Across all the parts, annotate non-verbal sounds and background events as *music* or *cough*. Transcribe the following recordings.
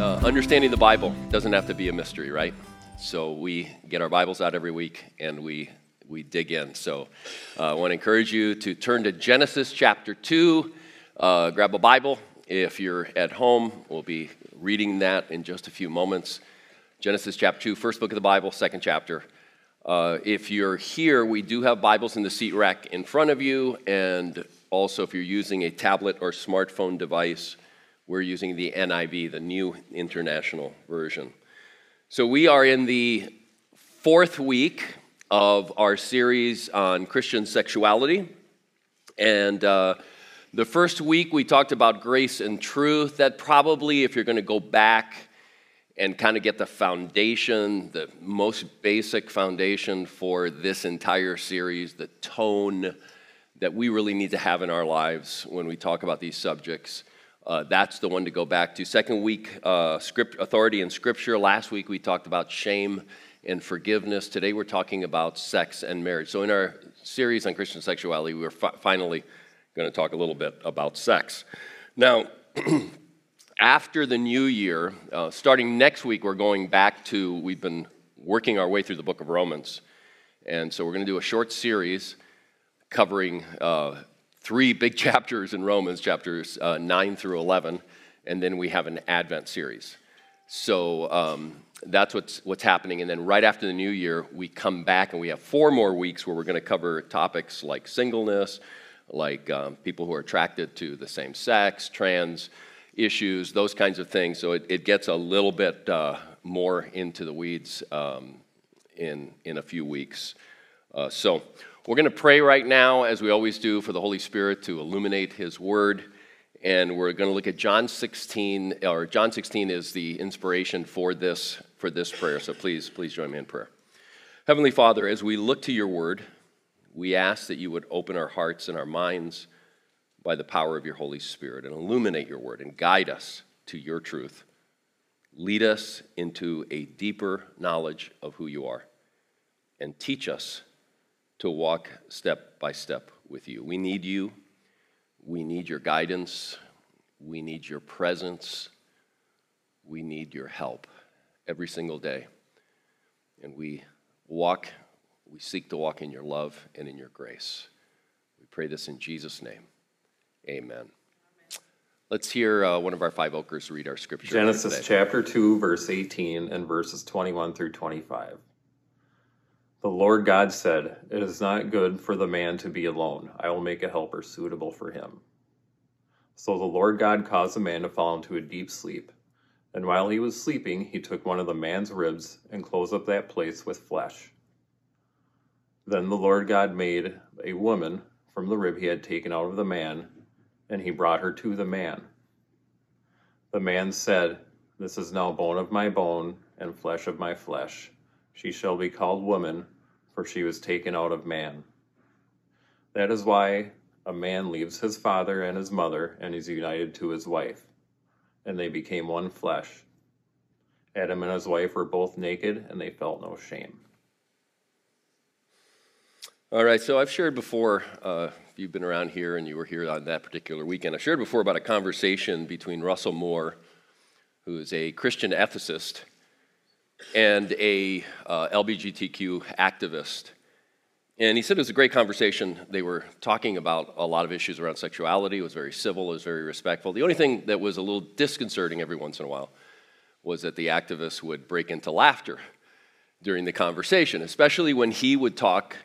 uh, understanding the Bible doesn't have to be a mystery, right? So we get our Bibles out every week and we we dig in. So uh, I want to encourage you to turn to Genesis chapter two. Uh, grab a Bible if you're at home. We'll be reading that in just a few moments. Genesis chapter two, first book of the Bible, second chapter. Uh, if you're here, we do have Bibles in the seat rack in front of you, and also if you're using a tablet or smartphone device we're using the NIV, the New International Version. So we are in the fourth week of our series on Christian sexuality. And uh, the first week we talked about grace and truth. That probably, if you're going to go back and kind of get the foundation, the most basic foundation for this entire series, the tone that we really need to have in our lives when we talk about these subjects uh, that's the one to go back to. Second week, uh, script, authority in Scripture. Last week we talked about shame and forgiveness. Today we're talking about sex and marriage. So in our series on Christian sexuality, we're fi- finally going to talk a little bit about sex. Now, *clears throat* after the new year, uh, starting next week, we're going back to, we've been working our way through the book of Romans. And so we're going to do a short series covering uh, three big *laughs* chapters in Romans, chapters uh, 9 through 11, and then we have an Advent series. So um, that's what's, what's happening. And then right after the new year, we come back and we have four more weeks where we're going to cover topics like singleness, like um, people who are attracted to the same sex, trans issues, those kinds of things. So it, it gets a little bit uh, more into the weeds um, in, in a few weeks. Uh, so we're going to pray right now, as we always do, for the Holy Spirit to illuminate His Word. And we're going to look at John 16, or John 16 is the inspiration for this, for this prayer. So please, please join me in prayer. Heavenly Father, as we look to your Word, we ask that you would open our hearts and our minds by the power of your Holy Spirit and illuminate your Word and guide us to your truth. Lead us into a deeper knowledge of who you are and teach us to walk step by step with you. We need you. We need your guidance. We need your presence. We need your help every single day. And we walk, we seek to walk in your love and in your grace. We pray this in Jesus' name. Amen. Let's hear uh, one of our five oakers read our scripture. Genesis chapter 2, verse 18, and verses 21 through 25. The Lord God said, It is not good for the man to be alone. I will make a helper suitable for him. So the Lord God caused the man to fall into a deep sleep. And while he was sleeping, he took one of the man's ribs and closed up that place with flesh. Then the Lord God made a woman from the rib he had taken out of the man, and he brought her to the man. The man said, This is now bone of my bone and flesh of my flesh. She shall be called woman, for she was taken out of man. That is why a man leaves his father and his mother and is united to his wife, and they became one flesh. Adam and his wife were both naked, and they felt no shame. All right, so I've shared before, uh, if you've been around here and you were here on that particular weekend, I shared before about a conversation between Russell Moore, who is a Christian ethicist, and a uh, LGBTQ activist. And he said it was a great conversation. They were talking about a lot of issues around sexuality. It was very civil, it was very respectful. The only thing that was a little disconcerting every once in a while was that the activist would break into laughter during the conversation, especially when he would talk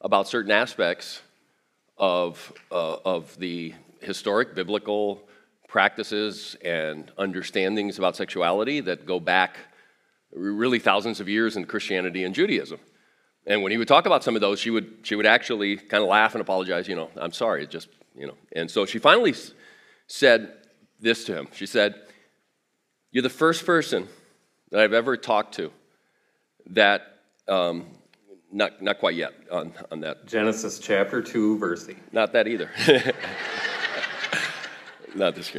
about certain aspects of, uh, of the historic biblical practices and understandings about sexuality that go back really thousands of years in Christianity and Judaism. And when he would talk about some of those, she would, she would actually kind of laugh and apologize, you know, I'm sorry, it just, you know. And so she finally said this to him. She said, You're the first person that I've ever talked to that, um, not, not quite yet on, on that. Genesis chapter 2, verse 8. Not that either. *laughs* not this.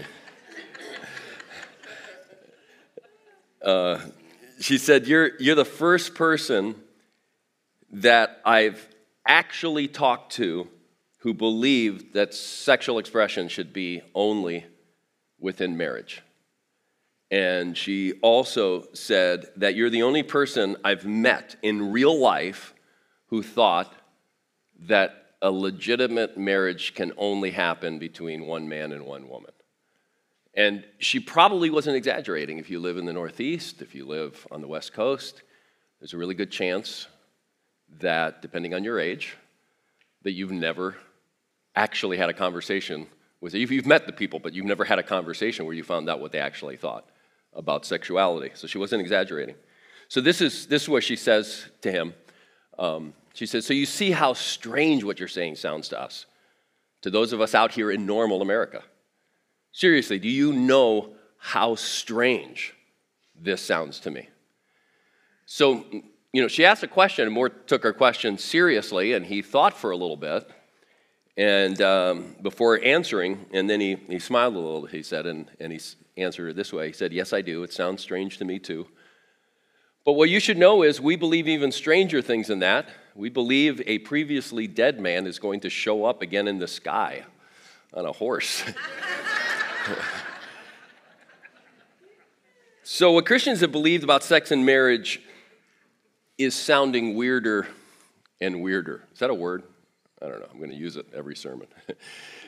Uh, she said, You're, you're the first person that I've actually talked to who believed that sexual expression should be only within marriage. And she also said that you're the only person I've met in real life who thought that a legitimate marriage can only happen between one man and one woman. And she probably wasn't exaggerating. If you live in the Northeast, if you live on the West Coast, there's a really good chance that, depending on your age, that you've never actually had a conversation with you've met the people, but you've never had a conversation where you found out what they actually thought about sexuality. So she wasn't exaggerating. So this is this is what she says to him. Um, she says, "So you see how strange what you're saying sounds to us, to those of us out here in normal America. Seriously, do you know how strange this sounds to me?" So you know, she asked a question, and Moore took her question seriously, and he thought for a little bit. And um, before answering, and then he, he smiled a little, he said, and, and he answered it this way. He said, Yes, I do. It sounds strange to me, too. But what you should know is we believe even stranger things than that. We believe a previously dead man is going to show up again in the sky on a horse. *laughs* *laughs* so, what Christians have believed about sex and marriage is sounding weirder and weirder. Is that a word? I don't know. I'm going to use it every sermon. *laughs*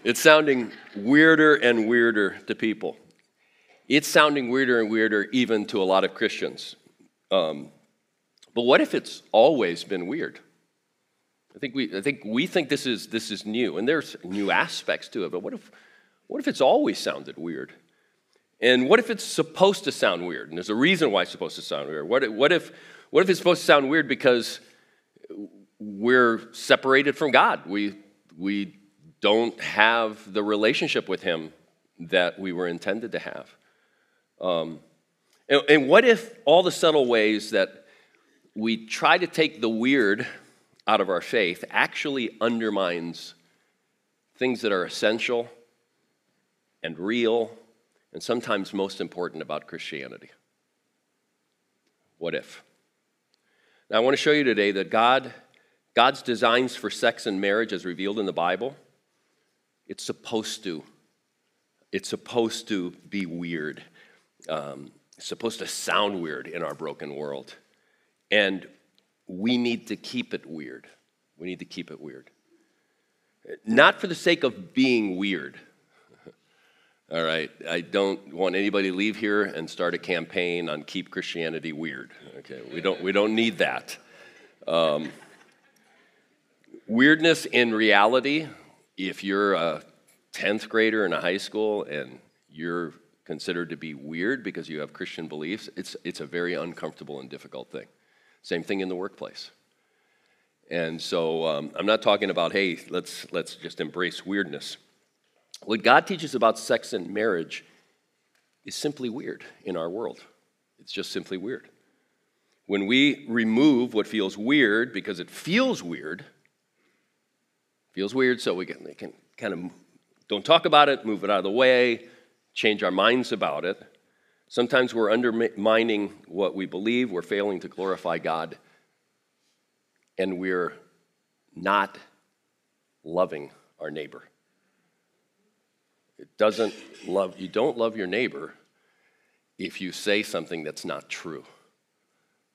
it's sounding weirder and weirder to people. It's sounding weirder and weirder even to a lot of Christians. Um, but what if it's always been weird? I think we, I think we think this is, this is new, and there's new aspects to it. But what if, what if it's always sounded weird? And what if it's supposed to sound weird? And there's a reason why it's supposed to sound weird. What, what, if, what if it's supposed to sound weird because we're separated from God? We, we don't have the relationship with Him that we were intended to have. Um, and, and what if all the subtle ways that we try to take the weird out of our faith actually undermines things that are essential and real and sometimes most important about Christianity? What if? Now, I want to show you today that God, God's designs for sex and marriage, as revealed in the Bible, it's supposed to, it's supposed to be weird. Um, it's supposed to sound weird in our broken world. And we need to keep it weird. We need to keep it weird. Not for the sake of being weird. All right, I don't want anybody to leave here and start a campaign on keep Christianity weird. Okay, we don't we don't need that. Um, weirdness in reality. If you're a tenth grader in a high school and you're considered to be weird because you have Christian beliefs, it's it's a very uncomfortable and difficult thing. Same thing in the workplace. And so um, I'm not talking about hey, let's let's just embrace weirdness. What God teaches about sex and marriage is simply weird in our world. It's just simply weird. When we remove what feels weird because it feels weird, feels weird, so we can, can kind of don't talk about it, move it out of the way, change our minds about it. Sometimes we're undermining what we believe, we're failing to glorify God, and we're not loving our neighbor. It doesn't love, you don't love your neighbor if you say something that's not true.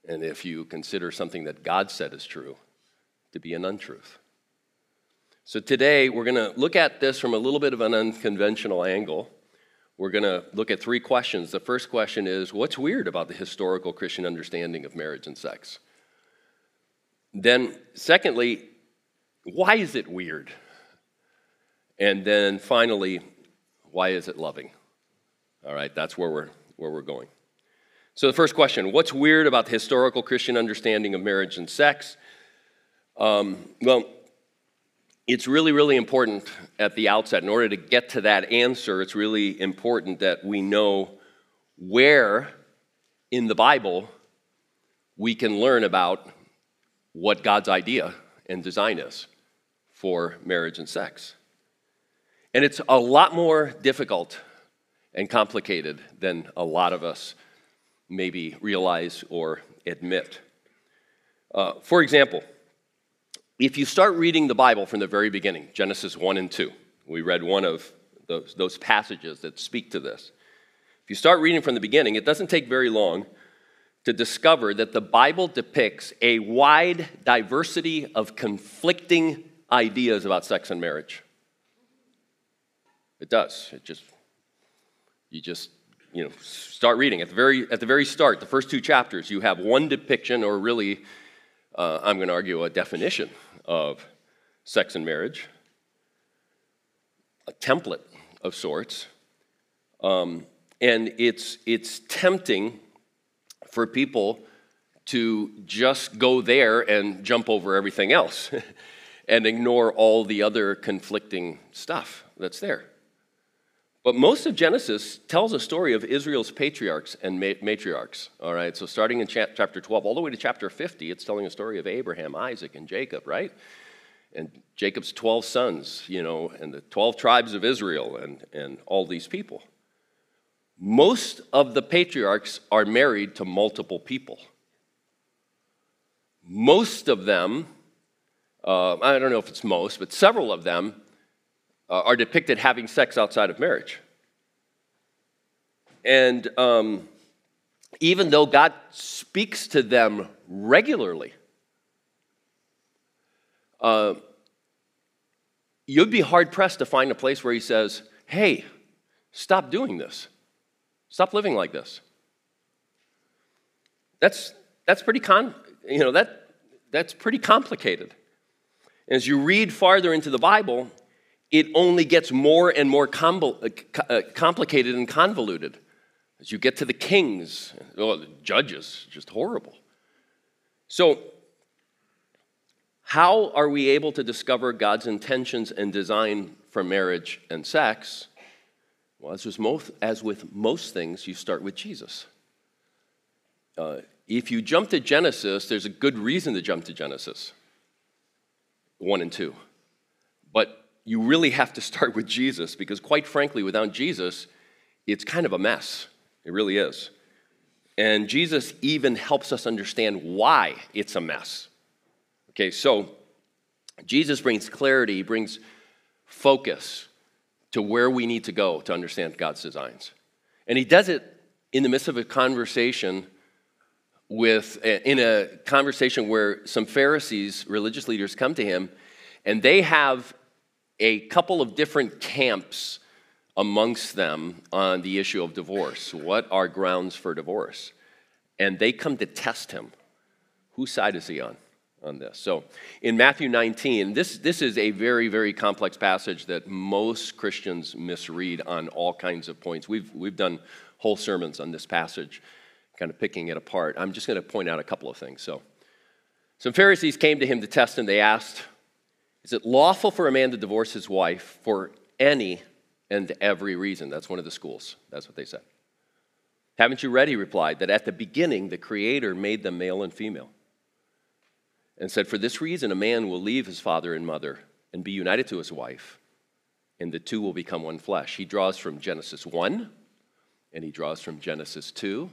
And if you consider something that God said is true to be an untruth. So today we're going to look at this from a little bit of an unconventional angle. We're going to look at three questions. The first question is what's weird about the historical Christian understanding of marriage and sex? Then, secondly, why is it weird? And then finally, why is it loving? All right, that's where we're, where we're going. So, the first question what's weird about the historical Christian understanding of marriage and sex? Um, well, it's really, really important at the outset. In order to get to that answer, it's really important that we know where in the Bible we can learn about what God's idea and design is for marriage and sex. And it's a lot more difficult and complicated than a lot of us maybe realize or admit. Uh, for example, if you start reading the Bible from the very beginning, Genesis 1 and 2, we read one of those, those passages that speak to this. If you start reading from the beginning, it doesn't take very long to discover that the Bible depicts a wide diversity of conflicting ideas about sex and marriage. It does. It just, you just, you know, start reading. At the very, at the very start, the first two chapters, you have one depiction, or really, uh, I'm going to argue, a definition of sex and marriage, a template of sorts. Um, and it's, it's tempting for people to just go there and jump over everything else *laughs* and ignore all the other conflicting stuff that's there. But most of Genesis tells a story of Israel's patriarchs and matriarchs. All right, so starting in chapter 12 all the way to chapter 50, it's telling a story of Abraham, Isaac, and Jacob, right? And Jacob's 12 sons, you know, and the 12 tribes of Israel and, and all these people. Most of the patriarchs are married to multiple people. Most of them, uh, I don't know if it's most, but several of them uh, are depicted having sex outside of marriage. And um, even though God speaks to them regularly, uh, you'd be hard pressed to find a place where He says, Hey, stop doing this. Stop living like this. That's, that's pretty con, you know, that, that's pretty complicated. As you read farther into the Bible, it only gets more and more uh, uh, complicated and convoluted. As you get to the kings, oh, the judges, just horrible. So, how are we able to discover God's intentions and design for marriage and sex? Well, as with most, as with most things, you start with Jesus. Uh, if you jump to Genesis, there's a good reason to jump to Genesis 1 and 2. But you really have to start with Jesus because, quite frankly, without Jesus, it's kind of a mess. It really is. And Jesus even helps us understand why it's a mess. Okay, so Jesus brings clarity, brings focus, to where we need to go to understand God's designs. And he does it in the midst of a conversation with eh, in a conversation where some Pharisees, religious leaders come to him and they have a couple of different camps amongst them on the issue of divorce. What are grounds for divorce? And they come to test him. Whose side is he on? on this. So in Matthew 19, this, this is a very, very complex passage that most Christians misread on all kinds of points. We've, we've done whole sermons on this passage, kind of picking it apart. I'm just going to point out a couple of things. So some Pharisees came to him to test him. They asked, Is it lawful for a man to divorce his wife for any and every reason? That's one of the schools. That's what they said. Haven't you read, he replied, that at the beginning the Creator made them male and female? and said, For this reason, a man will leave his father and mother and be united to his wife, and the two will become one flesh. He draws from Genesis 1, and he draws from Genesis 2.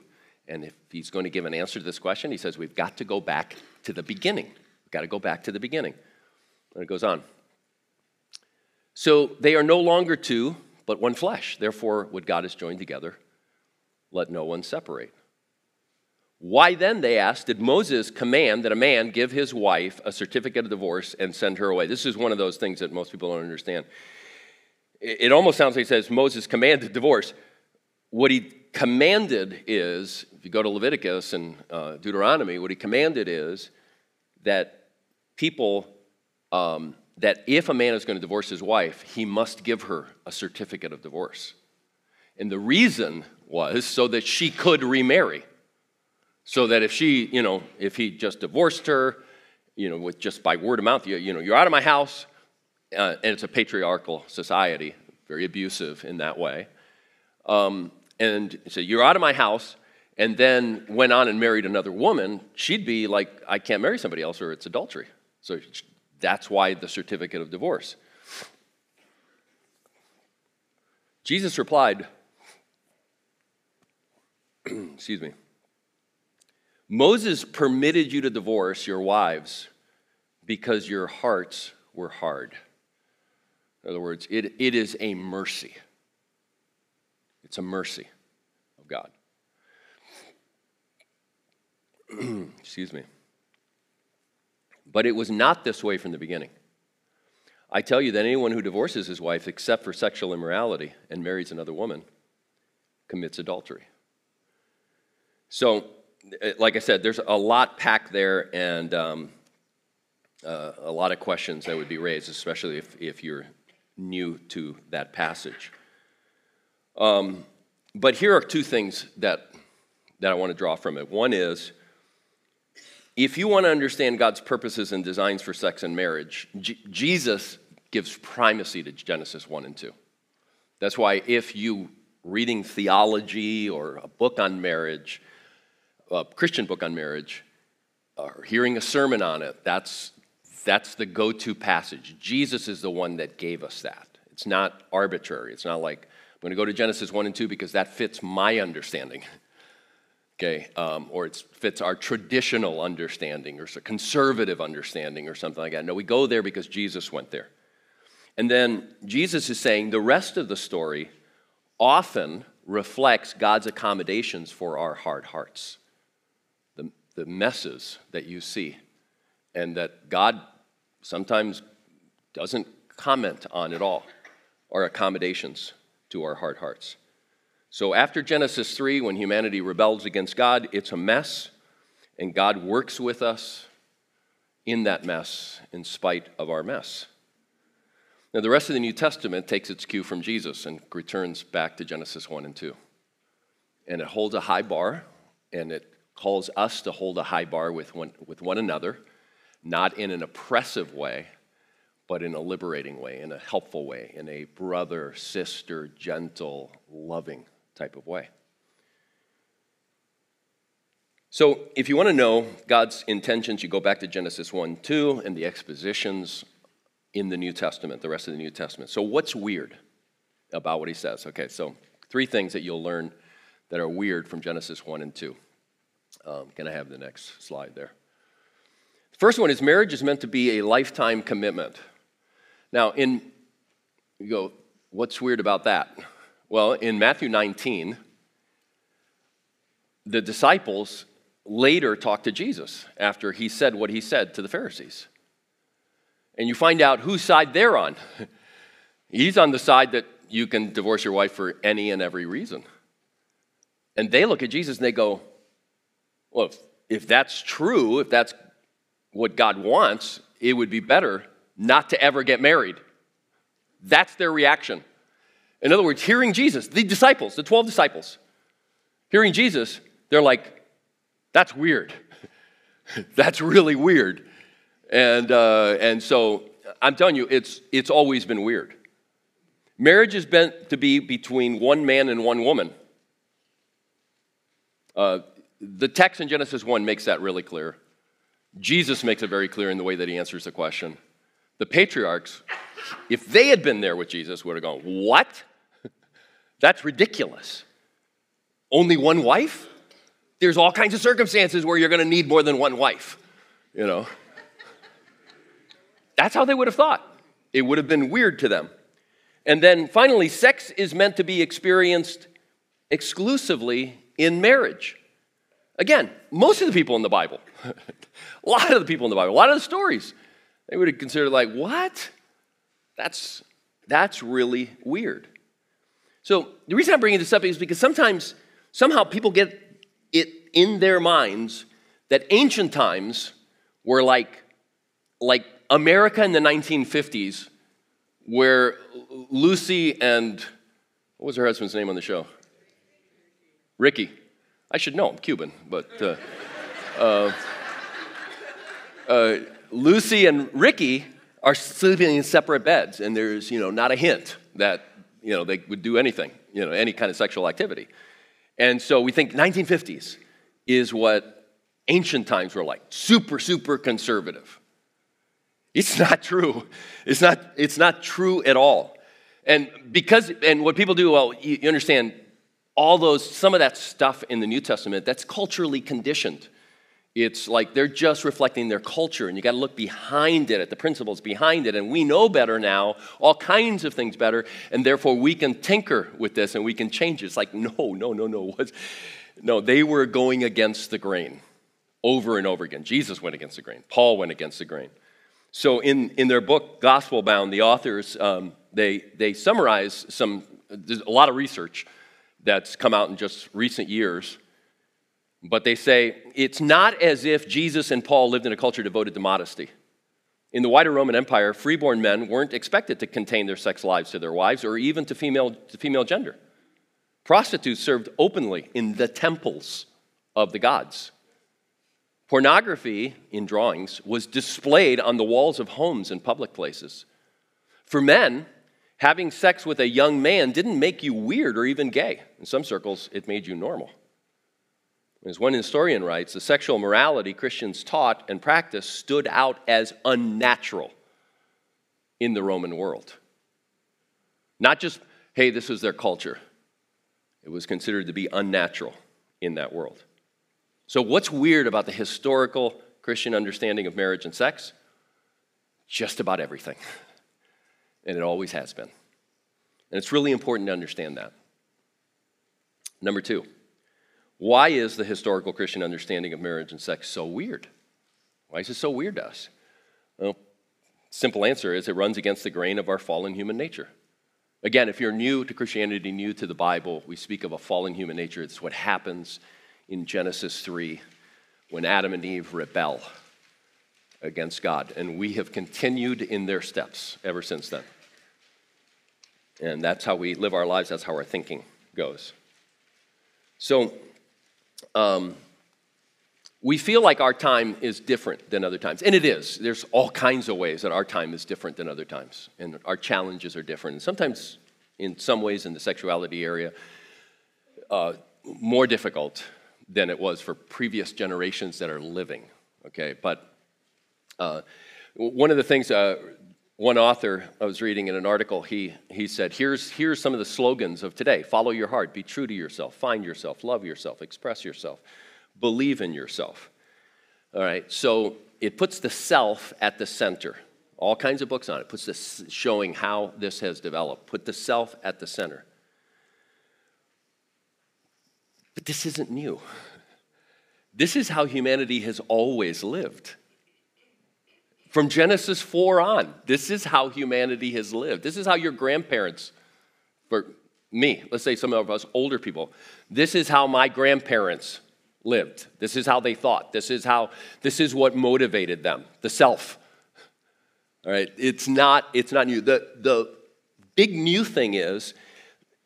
And if he's going to give an answer to this question, he says, We've got to go back to the beginning. We've got to go back to the beginning. And it goes on. So they are no longer two, but one flesh. Therefore, what God has joined together, let no one separate. Why then, they asked, did Moses command that a man give his wife a certificate of divorce and send her away? This is one of those things that most people don't understand. It almost sounds like he says Moses commanded divorce. What he commanded is, if you go to Leviticus and uh, Deuteronomy, what he commanded is that people, um, that if a man is going to divorce his wife, he must give her a certificate of divorce. And the reason was so that she could remarry. So that if she, you know, if he just divorced her, you know, with just by word of mouth, you, you know, you're out of my house, uh, and it's a patriarchal society, very abusive in that way. Um, and so you're out of my house, and then went on and married another woman, she'd be like, I can't marry somebody else or it's adultery. So that's why the certificate of divorce. Jesus replied, *clears throat* excuse me. Moses permitted you to divorce your wives because your hearts were hard. In other words, it, it is a mercy. It's a mercy. of God. *clears throat* Excuse me. But it was not this way from the beginning. I tell you that anyone who divorces his wife except for sexual immorality and marries another woman commits adultery. So, eh, like I said, there's a lot packed there and um, uh, a lot of questions that would be raised, especially if, if you're new to that passage. Um, but here are two things that, that I want to draw from it. One is, if you want to understand God's purposes and designs for sex and marriage, Jesus gives primacy to Genesis 1 and 2. That's why if you reading theology or a book on marriage, a Christian book on marriage, or hearing a sermon on it, that's, that's the go to passage. Jesus is the one that gave us that. It's not arbitrary. It's not like, I'm going to go to Genesis 1 and 2 because that fits my understanding. *laughs* Okay, um, or it fits our traditional understanding or conservative understanding or something like that. No, we go there because Jesus went there. And then Jesus is saying the rest of the story often reflects God's accommodations for our hard hearts, the, the messes that you see, and that God sometimes doesn't comment on at all, are accommodations to our hard hearts. So after Genesis 3, when humanity rebels against God, it's a mess, and God works with us in that mess in spite of our mess. Now, the rest of the New Testament takes its cue from Jesus and returns back to Genesis 1 and 2. And it holds a high bar, and it calls us to hold a high bar with one, with one another, not in an oppressive way, but in a liberating way, in a helpful way, in a brother, sister, gentle, loving type of way. So, if you want to know God's intentions, you go back to Genesis 1 2 and the expositions in the New Testament, the rest of the New Testament. So, what's weird about what he says? Okay, so three things that you'll learn that are weird from Genesis 1 and 2. Um, can I have the next slide there? The first one is marriage is meant to be a lifetime commitment. Now, in, you go, what's weird about that? Well, in Matthew 19, the disciples later talked to Jesus after he said what he said to the Pharisees and you find out whose side they're on. *laughs* He's on the side that you can divorce your wife for any and every reason. And they look at Jesus and they go, Well, if, if that's true, if that's what God wants, it would be better not to ever get married. That's their reaction. In other words, hearing Jesus, the disciples, the 12 disciples, hearing Jesus, they're like, That's weird. *laughs* that's really weird. And, uh, and so I'm telling you, it's, it's always been weird. Marriage is meant to be between one man and one woman. Uh, the text in Genesis 1 makes that really clear. Jesus makes it very clear in the way that he answers the question. The patriarchs, if they had been there with Jesus, would have gone, What? That's ridiculous. Only one wife? There's all kinds of circumstances where you're going to need more than one wife, you know. That's how they would have thought. It would have been weird to them. And then finally, sex is meant to be experienced exclusively in marriage. Again, most of the people in the Bible, *laughs* a lot of the people in the Bible, a lot of the stories, they would have considered like, what? That's, that's really weird. So the reason I'm bringing this up is because sometimes, somehow, people get it in their minds that ancient times were like, like America in the 1950s, where Lucy and what was her husband's name on the show? Ricky. I should know, I'm Cuban, but uh, uh, uh, Lucy and Ricky are sleeping in separate beds, and there's you know not a hint that you know they would do anything, you know, any kind of sexual activity. And so we think 1950s is what ancient times were like, super, super conservative. It's *laughs* not true. It's not, it's not true at all. And because, and what people do, well, you, understand all those, some of that stuff in the New Testament, that's culturally conditioned. It's like they're just reflecting their culture, and you got to look behind it at the principles behind it. And we know better now, all kinds of things better, and therefore we can tinker with this and we can change it. It's like, no, no, no, no. What's... No, they were going against the grain over and over again. Jesus went against the grain, Paul went against the grain. So in, in their book, Gospel Bound, the authors, um, they, they summarize some, a lot of research that's come out in just recent years but they say it's not as if Jesus and Paul lived in a culture devoted to modesty. In the wider Roman Empire, freeborn men weren't expected to contain their sex lives to their wives or even to female, to female gender. Prostitutes served openly in the temples of the gods. Pornography in drawings was displayed on the walls of homes and public places. For men, having sex with a young man didn't make you weird or even gay. In some circles, it made you normal. As one historian writes, the sexual morality Christians taught and practiced stood out as unnatural in the Roman world. Not just, hey, this was their culture, it was considered to be unnatural in that world. So, what's weird about the historical Christian understanding of marriage and sex? Just about everything. *laughs* And it always has been. And it's really important to understand that. Number two, why is the historical Christian understanding of marriage and sex so weird? Why is it so weird to us? Well, simple answer is it runs against the grain of our fallen human nature. Again, if you're new to Christianity, new to the Bible, we speak of a fallen human nature. It's what happens in Genesis 3 when Adam and Eve rebel against God. And we have continued in their steps ever since then. And that's how we live our lives, that's how our thinking goes. So, um, we feel like our time is different than other times. And it is. There's all kinds of ways that our time is different than other times. And our challenges are different. And sometimes, in some ways, in the sexuality area, uh, more difficult than it was for previous generations that are living. Okay? But uh, one of the things, uh, one author I was reading in an article, he, he said, here's, here's some of the slogans of today follow your heart, be true to yourself, find yourself, love yourself, express yourself, believe in yourself. All right, so it puts the self at the center. All kinds of books on it, puts this showing how this has developed. Put the self at the center. But this isn't new. This is how humanity has always lived. From Genesis 4 on, this is how humanity has lived. This is how your grandparents, for me, let's say some of us older people, this is how my grandparents lived. This is how they thought. This is how this is what motivated them, the self. All right, it's not it's not new. The the big new thing is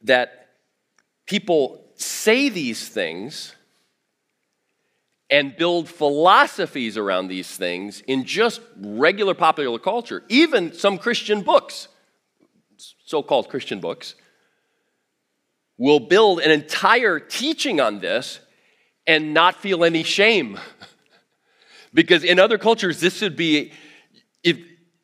that people say these things and build philosophies around these things in just regular popular culture, even some Christian books, so called Christian books, will build an entire teaching on this and not feel any shame. *laughs* because in other cultures, this would be, if,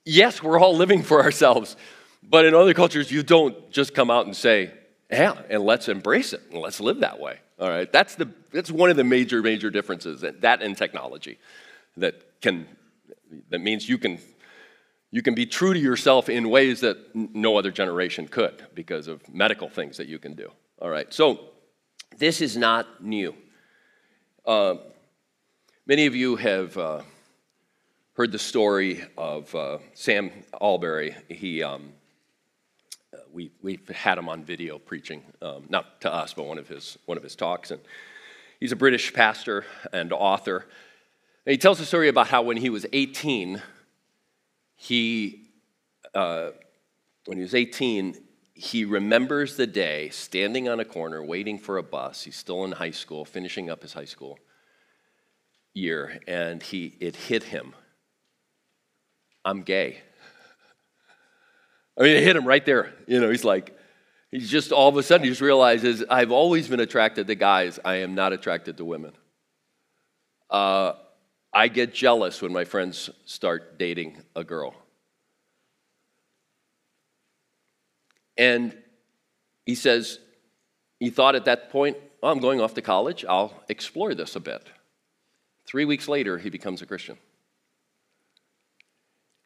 yes, we're all living for ourselves, but in other cultures, you don't just come out and say, yeah, and let's embrace it and let's live that way. All right, that's, the, that's one of the major, major differences, that that and technology, that, can, that means you can, you can be true to yourself in ways that no other generation could because of medical things that you can do. All right, so this is not new. Uh, many of you have uh, heard the story of uh, Sam Allberry. He, um, we, we've had him on video preaching, um, not to us, but one of his, one of his talks. And he's a British pastor and author. And he tells a story about how when he was 18, he, uh, when he was 18, he remembers the day standing on a corner waiting for a bus. He's still in high school, finishing up his high school year, and he, it hit him. I'm gay. I mean, it hit him right there. You know, he's like, he's just all of a sudden, he just realizes, I've always been attracted to guys. I am not attracted to women. Uh, I get jealous when my friends start dating a girl. And he says, he thought at that point, oh, I'm going off to college, I'll explore this a bit. Three weeks later, he becomes a Christian.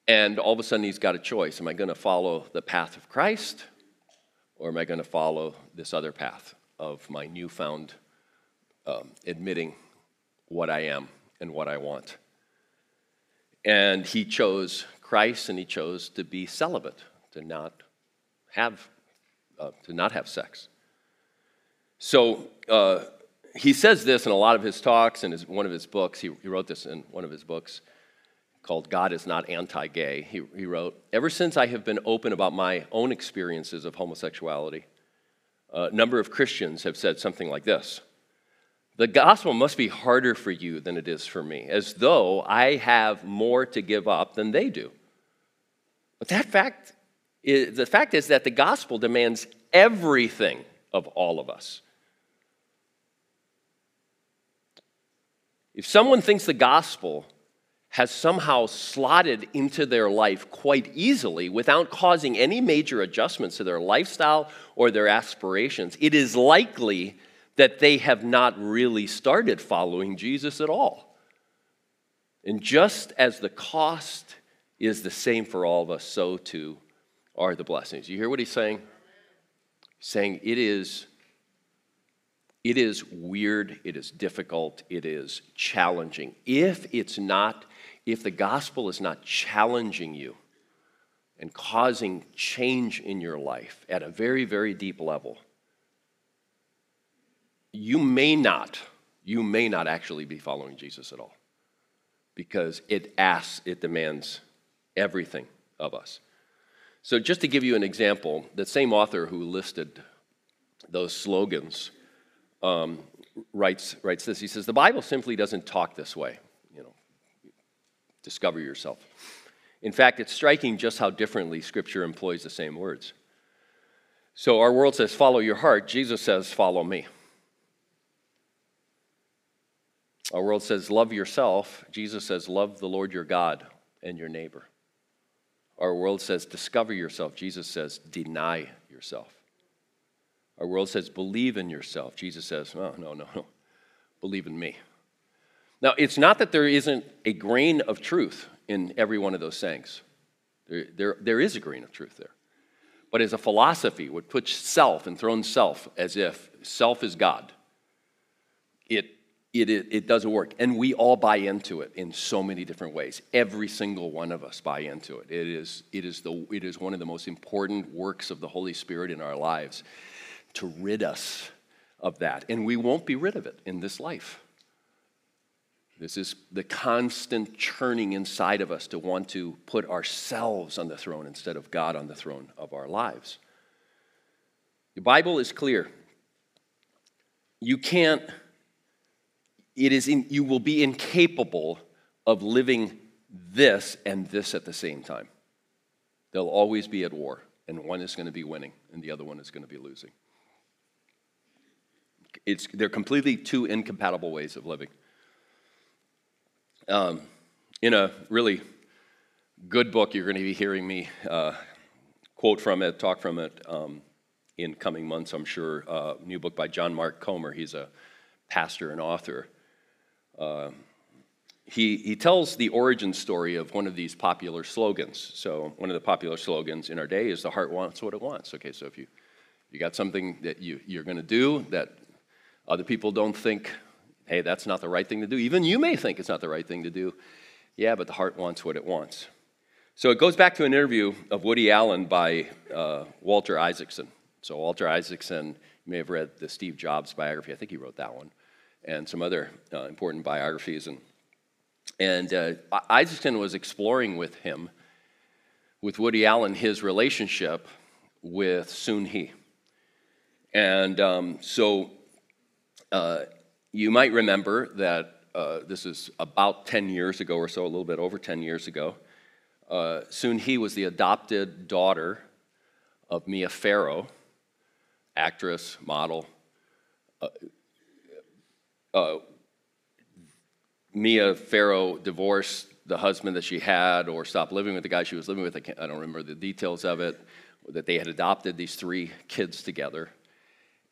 And all of a sudden, he's got a choice. Am I going to follow the path of Christ, or am I going to follow this other path of my newfound um, admitting what I am and what I want? And he chose Christ, and he chose to be celibate, to not have, uh, to not have sex. So uh, he says this in a lot of his talks and one of his books. He, he wrote this in one of his books called God is Not Anti Gay. He, he wrote, Ever since I have been open about my own experiences of homosexuality, a number of Christians have said something like this The gospel must be harder for you than it is for me, as though I have more to give up than they do. But that fact is, the fact is that the gospel demands everything of all of us. If someone thinks the gospel has somehow slotted into their life quite easily without causing any major adjustments to their lifestyle or their aspirations, it is likely that they have not really started following Jesus at all. And just as the cost is the same for all of us, so too are the blessings. You hear what he's saying? He's saying it is it is weird, it is difficult, it is challenging. If it's not if the gospel is not challenging you and causing change in your life at a very, very deep level, you may not, you may not actually be following Jesus at all because it asks, it demands everything of us. So, just to give you an example, the same author who listed those slogans um, writes, writes this. He says, The Bible simply doesn't talk this way discover yourself. In fact, it's striking just how differently Scripture employs the same words. So our world says, follow your heart. Jesus says, follow me. Our world says, love yourself. Jesus says, love the Lord your God and your neighbor. Our world says, discover yourself. Jesus says, deny yourself. Our world says, believe in yourself. Jesus says, oh, no, no, no. Believe in me. Now, it's not that there isn't a grain of truth in every one of those sayings. There, there, there is a grain of truth there. But as a philosophy would put self, and enthroned self, as if self is God, it, it, it, it doesn't work. And we all buy into it in so many different ways. Every single one of us buy into it. It is, it is, the, it is one of the most important works of the Holy Spirit in our lives to rid us of that. And we won't be rid of it in this life. This is the constant churning inside of us to want to put ourselves on the throne instead of God on the throne of our lives. The Bible is clear. You can't, it is in, you will be incapable of living this and this at the same time. They'll always be at war, and one is going to be winning, and the other one is going to be losing. It's, they're completely two incompatible ways of living. Um, in a really good book, you're going to be hearing me uh, quote from it, talk from it um, in coming months, I'm sure. Uh, new book by John Mark Comer. He's a pastor and author. Uh, he, he tells the origin story of one of these popular slogans. So, one of the popular slogans in our day is the heart wants what it wants. Okay, so if you, you got something that you, you're going to do that other people don't think hey, that's not the right thing to do. Even you may think it's not the right thing to do. Yeah, but the heart wants what it wants. So it goes back to an interview of Woody Allen by uh, Walter Isaacson. So, Walter Isaacson, you may have read the Steve Jobs biography. I think he wrote that one, and some other uh, important biographies. And, and uh, Isaacson was exploring with him, with Woody Allen, his relationship with Soon-Yi. And um, so uh, you might remember that uh, this is about 10 years ago or so, a little bit over 10 years ago. Uh, Soon-Yi was the adopted daughter of Mia Farrow, actress, model. Uh, uh, Mia Farrow divorced the husband that she had or stopped living with the guy she was living with. I, I don't remember the details of it. That they had adopted these three kids together.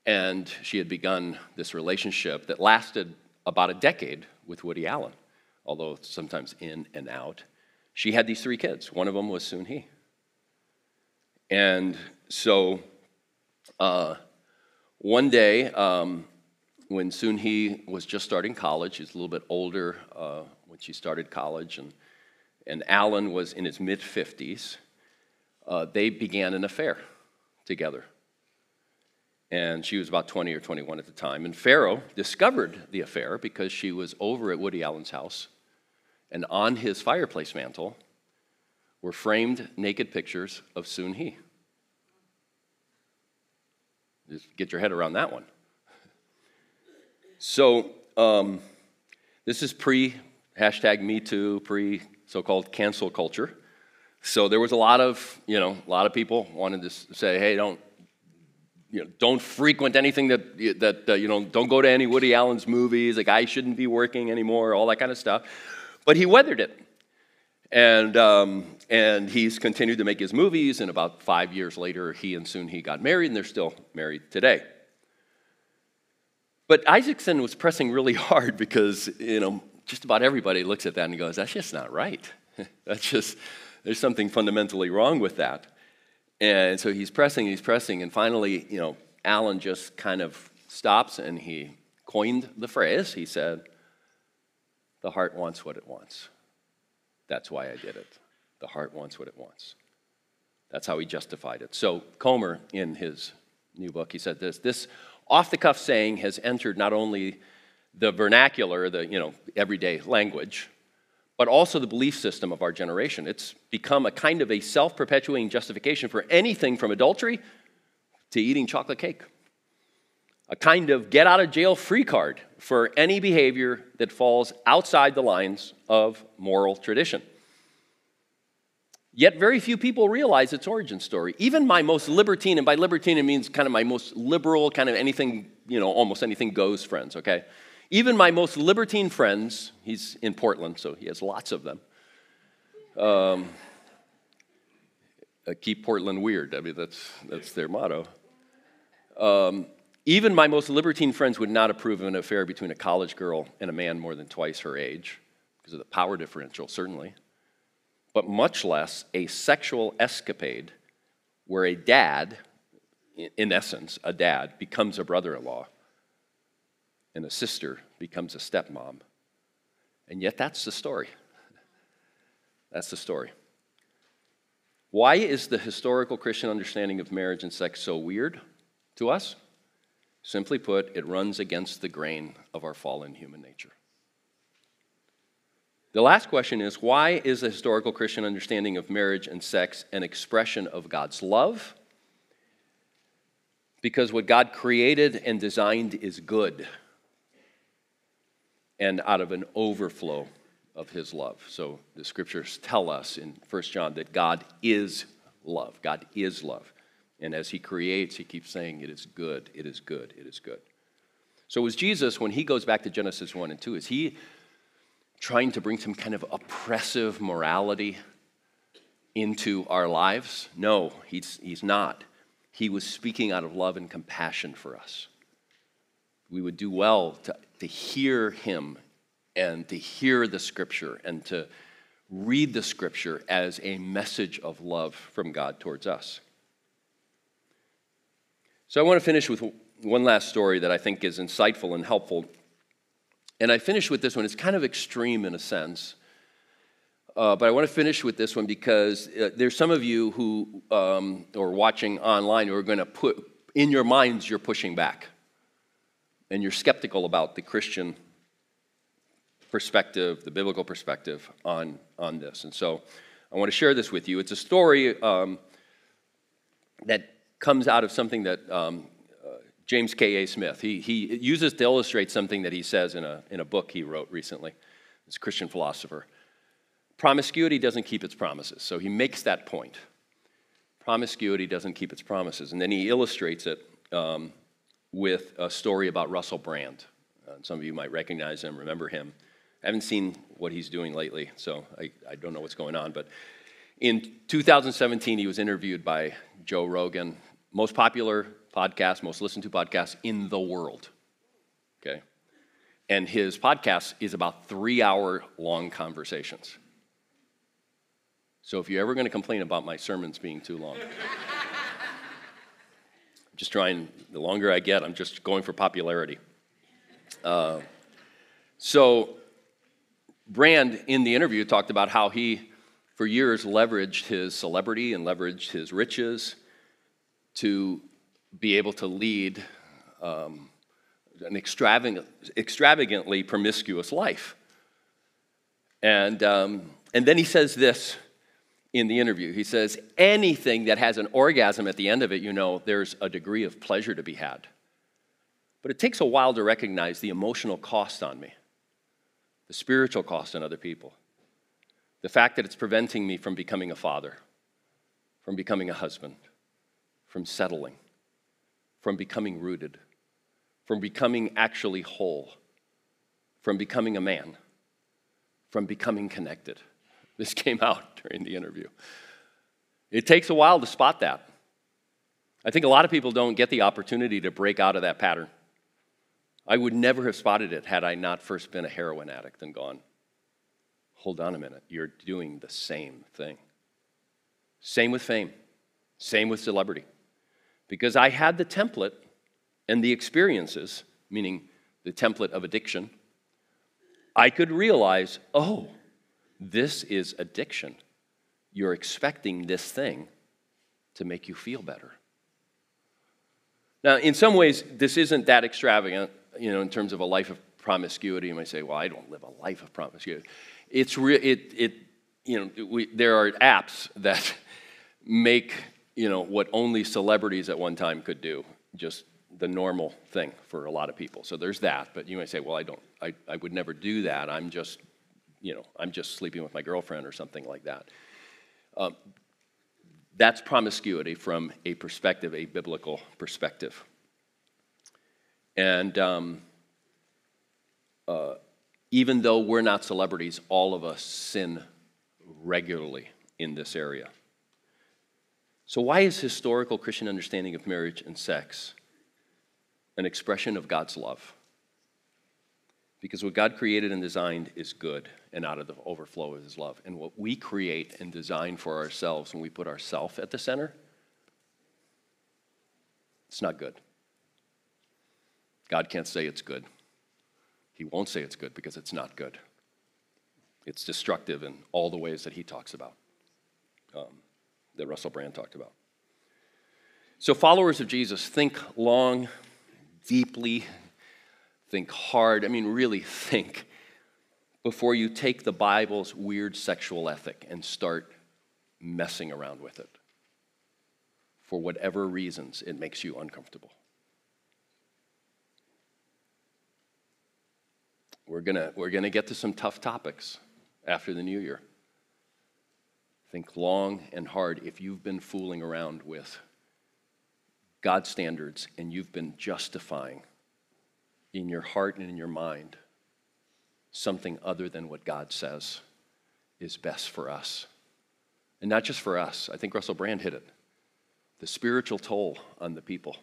And she had begun this relationship that lasted about a decade with Woody Allen, although sometimes in and out. She had these three kids. One of them was Soon-Yi. And so uh, one day, um, when Soon-Yi was just starting college, he's a little bit older uh, when she started college, and, and Allen was in his mid 50s, uh, they began an affair together. And she was about 20 or 21 at the time. And Farrow discovered the affair because she was over at Woody Allen's house. And on his fireplace mantle were framed naked pictures of Soon-Yi. Just get your head around that one. So, um, this is pre hashtag Me Too, pre so called cancel culture. So, there was a lot of, you know, a lot of people wanted to say, hey, don't, you know, don't frequent anything that, that uh, you know, don't go to any Woody Allen's movies. The guy shouldn't be working anymore, all that kind of stuff. But he weathered it. And, um, and he's continued to make his movies, and about five years later, he and Soon-Yi got married, and they're still married today. But Isaacson was pressing really hard because, you know, just about everybody looks at that and goes, that's just not right. *laughs* that's just, there's something fundamentally wrong with that. And so he's pressing, he's pressing, and finally, you know, Allen just kind of stops and he coined the phrase. He said, The heart wants what it wants. That's why I did it. The heart wants what it wants. That's how he justified it. So Comer, in his new book, he said this this off the cuff saying has entered not only the vernacular, the you know, everyday language, but also the belief system of our generation. It's become a kind of a self perpetuating justification for anything from adultery to eating chocolate cake. A kind of get out of jail free card for any behavior that falls outside the lines of moral tradition. Yet very few people realize its origin story. Even my most libertine, and by libertine it means kind of my most liberal, kind of anything, you know, almost anything goes friends, okay? Even my most libertine friends, he's in Portland, so he has lots of them. Um, uh, keep Portland weird. I mean, that's, that's their motto. Um, even my most libertine friends would not approve of an affair between a college girl and a man more than twice her age, because of the power differential, certainly but much less a sexual escapade where a dad, in essence, a dad, becomes a brother in law and a sister becomes a stepmom. And yet, that's the story. *laughs* That's the story. Why is the historical Christian understanding of marriage and sex so weird to us? Simply put, it runs against the grain of our fallen human nature. The last question is why is the historical Christian understanding of marriage and sex an expression of God's love? Because what God created and designed is good and out of an overflow of his love. So the scriptures tell us in 1 John that God is love. God is love. And as he creates, he keeps saying, It is good, it is good, it is good. So, was Jesus, when he goes back to Genesis 1 and 2, is he trying to bring some kind of oppressive morality into our lives? No, he's, he's not. He was speaking out of love and compassion for us. We would do well to, to hear him and to hear the scripture and to read the scripture as a message of love from God towards us. So I want to finish with one last story that I think is insightful and helpful and I finish with this one. It's kind of extreme in a sense. Uh, but I want to finish with this one because uh, there's some of you who um, are watching online who are going to put in your minds you're pushing back and you're skeptical about the Christian perspective, the biblical perspective on, on this. And so I want to share this with you. It's a story um, that comes out of something that um, James K.A. Smith. He, he uses to illustrate something that he says in a, in a book he wrote recently. This Christian philosopher. Promiscuity doesn't keep its promises. So he makes that point. Promiscuity doesn't keep its promises. And then he illustrates it um, with a story about Russell Brand. Uh, some of you might recognize him, remember him. I haven't seen what he's doing lately, so I, I don't know what's going on. But in 2017, he was interviewed by Joe Rogan, most popular podcast, most listened to podcast in the world. Okay? And his podcast is about three hour long conversations. So if you're ever going to complain about my sermons being too long, just trying, the longer I get, I'm just going for popularity. Uh, so, Brand in the interview talked about how he, for years, leveraged his celebrity and leveraged his riches to be able to lead um, an extravagant, extravagantly promiscuous life. And, um, and then he says this in the interview. He says, anything that has an orgasm at the end of it, you know, there's a degree of pleasure to be had. But it takes a while to recognize the emotional cost on me, the spiritual cost on other people, the fact that it's preventing me from becoming a father, from becoming a husband, from settling, from becoming rooted, from becoming actually whole, from becoming a man, from becoming connected. This came out *laughs* during the interview. It takes a while to spot that. I think a lot of people don't get the opportunity to break out of that pattern. I would never have spotted it had I not first been a heroin addict and gone, hold on a minute, you're doing the same thing. Same with fame, same with celebrity. Because I had the template and the experiences, meaning the template of addiction, I could realize, oh, this is addiction. You're expecting this thing to make you feel better. Now, in some ways, this isn't that extravagant, you know, in terms of a life of promiscuity. You might say, well, I don't live a life of promiscuity. It's real, it, it, you know, we, there are apps *laughs* that make, you know, what only celebrities at one time could do, just the normal thing for a lot of people. So there's that, but you might say, well, I don't, I, I would never do that. I'm just you know, I'm just sleeping with my girlfriend or something like that. Um, that's promiscuity from a perspective, a biblical perspective. And um, uh, even though we're not celebrities, all of us sin regularly in this area. So, why is historical Christian understanding of marriage and sex an expression of God's love? Because what God created and designed is good, and out of the overflow of His love. And what we create and design for ourselves when we put ourselves at the center, it's not good. God can't say it's good. He won't say it's good because it's not good. It's destructive in all the ways that he talks about, um, that Russell Brand talked about. So, followers of Jesus, think long, deeply, think hard. I mean, really think before you take the Bible's weird sexual ethic and start messing around with it. For whatever reasons, it makes you uncomfortable. We're going we're going to get to some tough topics after the new year. Think long and hard if you've been fooling around with God's standards and you've been justifying in your heart and in your mind something other than what God says is best for us. And not just for us. I think Russell Brand hit it. The spiritual toll on the people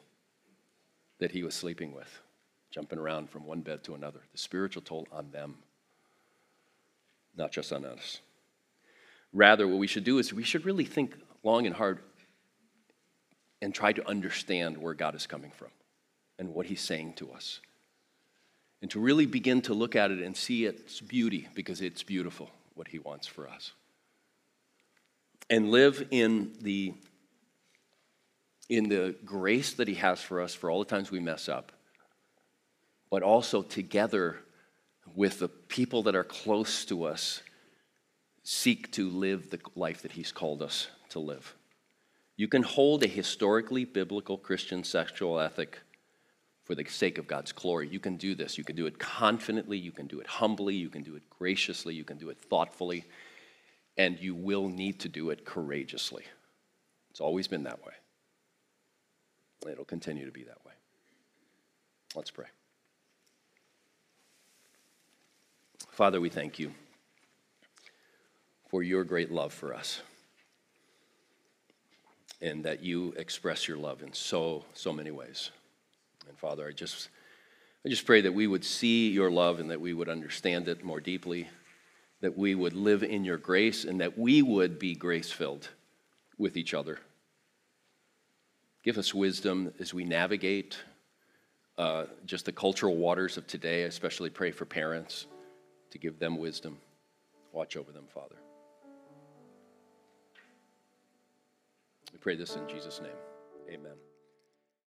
that he was sleeping with, jumping around from one bed to another. The spiritual toll on them, not just on us. Rather, what we should do is we should really think long and hard and try to understand where God is coming from and what he's saying to us and to really begin to look at it and see its beauty because it's beautiful what he wants for us. And live in the in the grace that he has for us for all the times we mess up but also together with the people that are close to us seek to live the life that he's called us to live. You can hold a historically biblical christian sexual ethic for the sake of God's glory. You can do this. You can do it confidently, you can do it humbly, you can do it graciously, you can do it thoughtfully, and you will need to do it courageously. It's always been that way. It'll continue to be that way. Let's pray. Father, we thank you for your great love for us and that you express your love in so, so many ways. And Father, I just I just pray that we would see your love and that we would understand it more deeply, that we would live in your grace, and that we would be grace filled with each other. Give us wisdom as we navigate uh, just the cultural waters of today. I especially pray for parents to give them wisdom. Watch over them, Father. We pray this in Jesus' name. Amen.